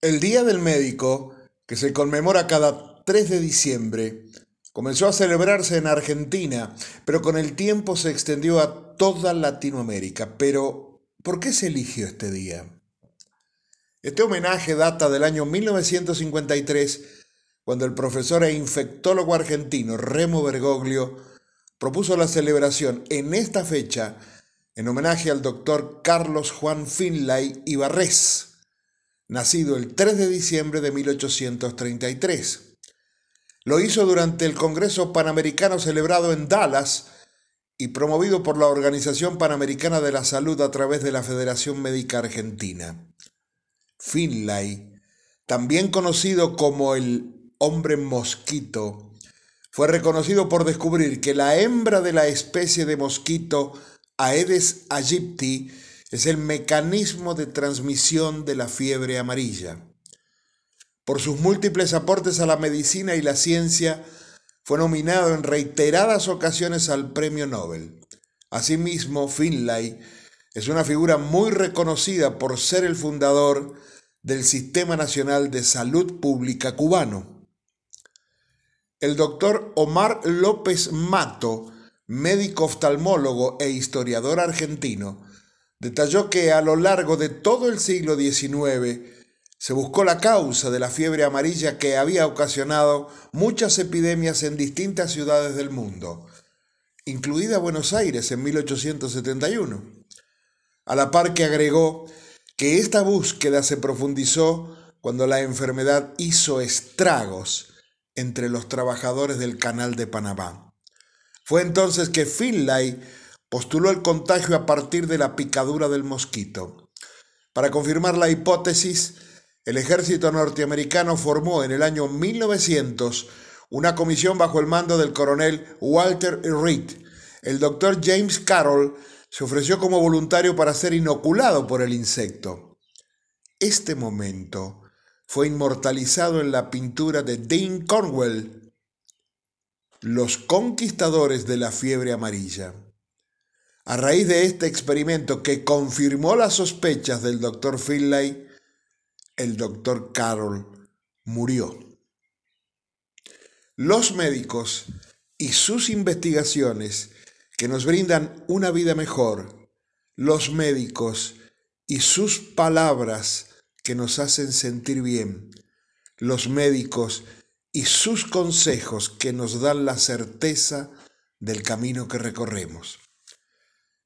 El Día del Médico, que se conmemora cada 3 de diciembre, comenzó a celebrarse en Argentina, pero con el tiempo se extendió a toda Latinoamérica. Pero, ¿por qué se eligió este día? Este homenaje data del año 1953, cuando el profesor e infectólogo argentino Remo Bergoglio propuso la celebración en esta fecha en homenaje al doctor Carlos Juan Finlay Ibarres nacido el 3 de diciembre de 1833. Lo hizo durante el Congreso Panamericano celebrado en Dallas y promovido por la Organización Panamericana de la Salud a través de la Federación Médica Argentina. Finlay, también conocido como el hombre mosquito, fue reconocido por descubrir que la hembra de la especie de mosquito Aedes aegypti es el mecanismo de transmisión de la fiebre amarilla. Por sus múltiples aportes a la medicina y la ciencia, fue nominado en reiteradas ocasiones al Premio Nobel. Asimismo, Finlay es una figura muy reconocida por ser el fundador del Sistema Nacional de Salud Pública cubano. El doctor Omar López Mato, médico oftalmólogo e historiador argentino, detalló que a lo largo de todo el siglo XIX se buscó la causa de la fiebre amarilla que había ocasionado muchas epidemias en distintas ciudades del mundo, incluida Buenos Aires en 1871. A la par que agregó que esta búsqueda se profundizó cuando la enfermedad hizo estragos entre los trabajadores del Canal de Panamá. Fue entonces que Finlay postuló el contagio a partir de la picadura del mosquito. Para confirmar la hipótesis, el ejército norteamericano formó en el año 1900 una comisión bajo el mando del coronel Walter Reed. El doctor James Carroll se ofreció como voluntario para ser inoculado por el insecto. Este momento fue inmortalizado en la pintura de Dean Cornwell, Los conquistadores de la fiebre amarilla. A raíz de este experimento que confirmó las sospechas del doctor Finlay, el doctor Carroll murió. Los médicos y sus investigaciones que nos brindan una vida mejor, los médicos y sus palabras que nos hacen sentir bien, los médicos y sus consejos que nos dan la certeza del camino que recorremos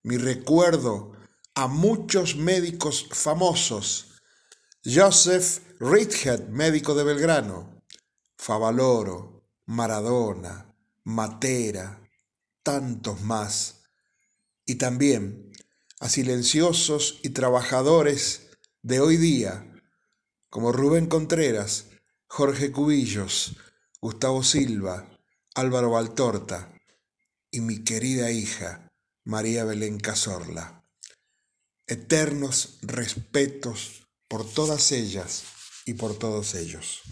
mi recuerdo a muchos médicos famosos. Joseph Ritchett, médico de Belgrano, Favaloro, Maradona, Matera, tantos más. Y también a silenciosos y trabajadores de hoy día, como Rubén Contreras, Jorge Cubillos, Gustavo Silva, Álvaro Valtorta y mi querida hija, María Belén Cazorla. Eternos respetos por todas ellas y por todos ellos.